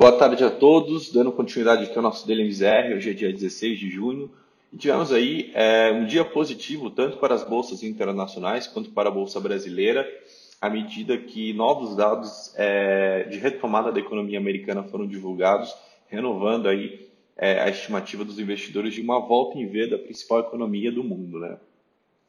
Boa tarde a todos, dando continuidade aqui ao nosso DLMZR, hoje é dia 16 de junho. E tivemos aí é, um dia positivo tanto para as bolsas internacionais quanto para a bolsa brasileira, à medida que novos dados é, de retomada da economia americana foram divulgados, renovando aí é, a estimativa dos investidores de uma volta em V da principal economia do mundo. Né?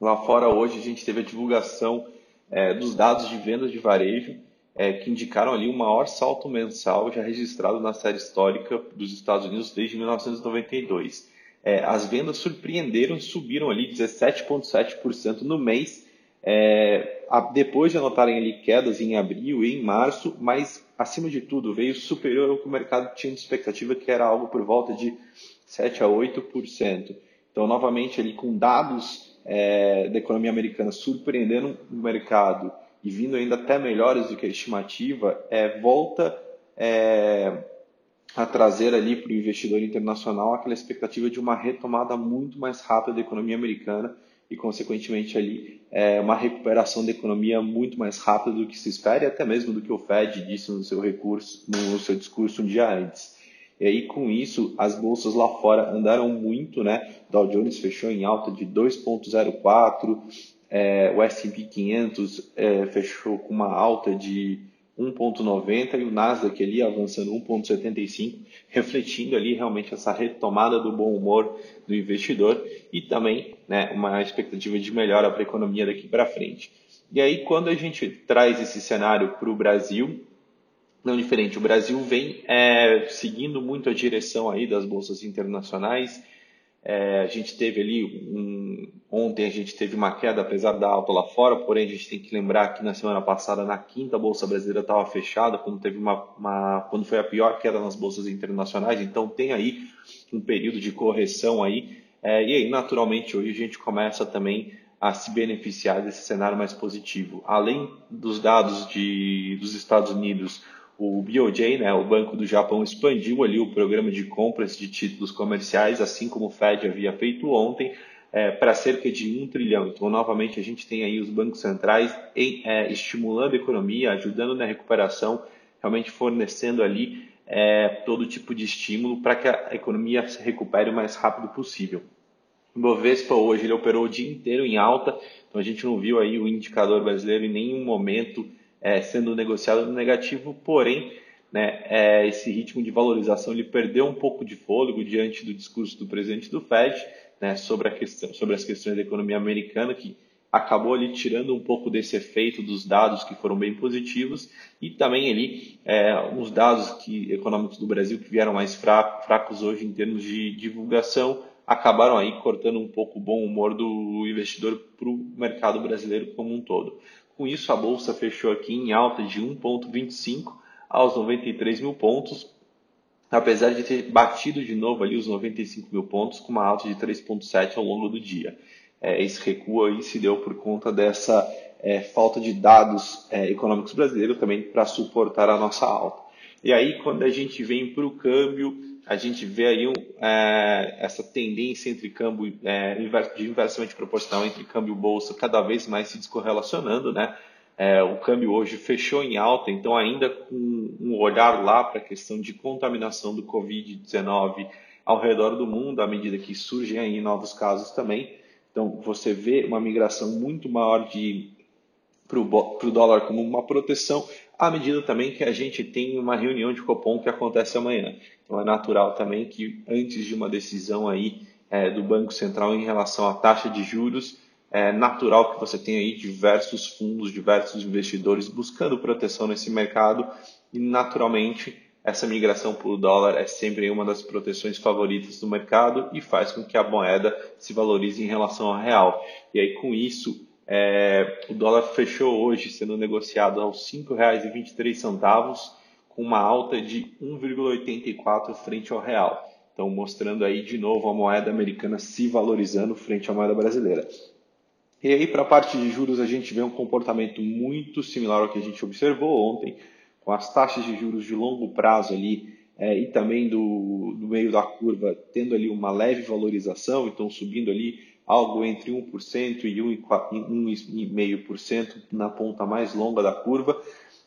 Lá fora hoje a gente teve a divulgação é, dos dados de vendas de varejo é, que indicaram ali o maior salto mensal já registrado na série histórica dos Estados Unidos desde 1992. É, as vendas surpreenderam subiram ali 17,7% no mês, é, depois de anotarem ali quedas em abril e em março, mas acima de tudo veio superior ao que o mercado tinha de expectativa, que era algo por volta de 7 a 8%. Então, novamente, ali com dados é, da economia americana surpreendendo o mercado e vindo ainda até melhores do que a estimativa, é, volta é, a trazer ali para o investidor internacional aquela expectativa de uma retomada muito mais rápida da economia americana e, consequentemente, ali é, uma recuperação da economia muito mais rápida do que se espera e até mesmo do que o Fed disse no seu recurso, no seu discurso um dia antes. E aí, com isso, as bolsas lá fora andaram muito, né? Dow Jones fechou em alta de 2,04, é, o S&P 500 é, fechou com uma alta de 1,90 e o Nasdaq ali avançando 1,75, refletindo ali realmente essa retomada do bom humor do investidor e também né, uma expectativa de melhora para a economia daqui para frente. E aí, quando a gente traz esse cenário para o Brasil, não diferente, o Brasil vem é, seguindo muito a direção aí das bolsas internacionais, é, a gente teve ali, um, ontem a gente teve uma queda, apesar da alta lá fora, porém a gente tem que lembrar que na semana passada, na quinta, a Bolsa Brasileira estava fechada, quando, teve uma, uma, quando foi a pior queda nas bolsas internacionais, então tem aí um período de correção aí, é, e aí naturalmente hoje a gente começa também a se beneficiar desse cenário mais positivo. Além dos dados de, dos Estados Unidos, o BOJ, né, o Banco do Japão, expandiu ali o programa de compras de títulos comerciais, assim como o Fed havia feito ontem, é, para cerca de um trilhão. Então, novamente, a gente tem aí os bancos centrais em, é, estimulando a economia, ajudando na recuperação, realmente fornecendo ali é, todo tipo de estímulo para que a economia se recupere o mais rápido possível. O Bovespa hoje ele operou o dia inteiro em alta, então a gente não viu aí o indicador brasileiro em nenhum momento é, sendo negociado no negativo, porém, né, é, esse ritmo de valorização ele perdeu um pouco de fôlego diante do discurso do presidente do Fed né, sobre, a questão, sobre as questões da economia americana, que acabou ali tirando um pouco desse efeito dos dados que foram bem positivos e também ali é, uns dados que, econômicos do Brasil que vieram mais fracos hoje em termos de divulgação acabaram aí cortando um pouco o bom humor do investidor para o mercado brasileiro como um todo. Com isso, a bolsa fechou aqui em alta de 1,25 aos 93 mil pontos, apesar de ter batido de novo ali os 95 mil pontos com uma alta de 3,7 ao longo do dia. É, esse recuo aí se deu por conta dessa é, falta de dados é, econômicos brasileiros também para suportar a nossa alta. E aí, quando a gente vem para o câmbio, a gente vê aí um, é, essa tendência entre câmbio é, de inversamente proporcional entre câmbio e bolsa cada vez mais se descorrelacionando, né? É, o câmbio hoje fechou em alta, então ainda com um olhar lá para a questão de contaminação do Covid-19 ao redor do mundo, à medida que surgem aí novos casos também. Então você vê uma migração muito maior para o dólar como uma proteção, à medida também que a gente tem uma reunião de Copom que acontece amanhã. Então é natural também que antes de uma decisão aí é, do Banco Central em relação à taxa de juros, é natural que você tenha aí diversos fundos, diversos investidores buscando proteção nesse mercado e naturalmente essa migração para o dólar é sempre uma das proteções favoritas do mercado e faz com que a moeda se valorize em relação ao real. E aí com isso é, o dólar fechou hoje sendo negociado aos R$ 5,23, com uma alta de 1,84 frente ao real. Então, mostrando aí de novo a moeda americana se valorizando frente à moeda brasileira. E aí, para a parte de juros, a gente vê um comportamento muito similar ao que a gente observou ontem, com as taxas de juros de longo prazo ali é, e também do, do meio da curva tendo ali uma leve valorização, então subindo ali algo entre 1% e 1,5% na ponta mais longa da curva.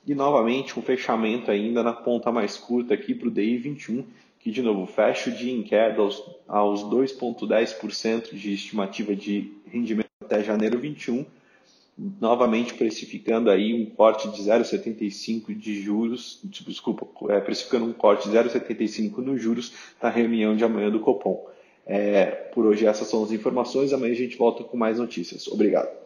E novamente um fechamento ainda na ponta mais curta aqui para o DI 21, que de novo fecha o dia em queda aos, aos 2,10% de estimativa de rendimento até janeiro 21, novamente precificando aí um corte de 0,75 de juros, desculpa, é, precificando um corte de 0,75 nos juros na reunião de amanhã do Copom. É, por hoje essas são as informações, amanhã a gente volta com mais notícias. Obrigado.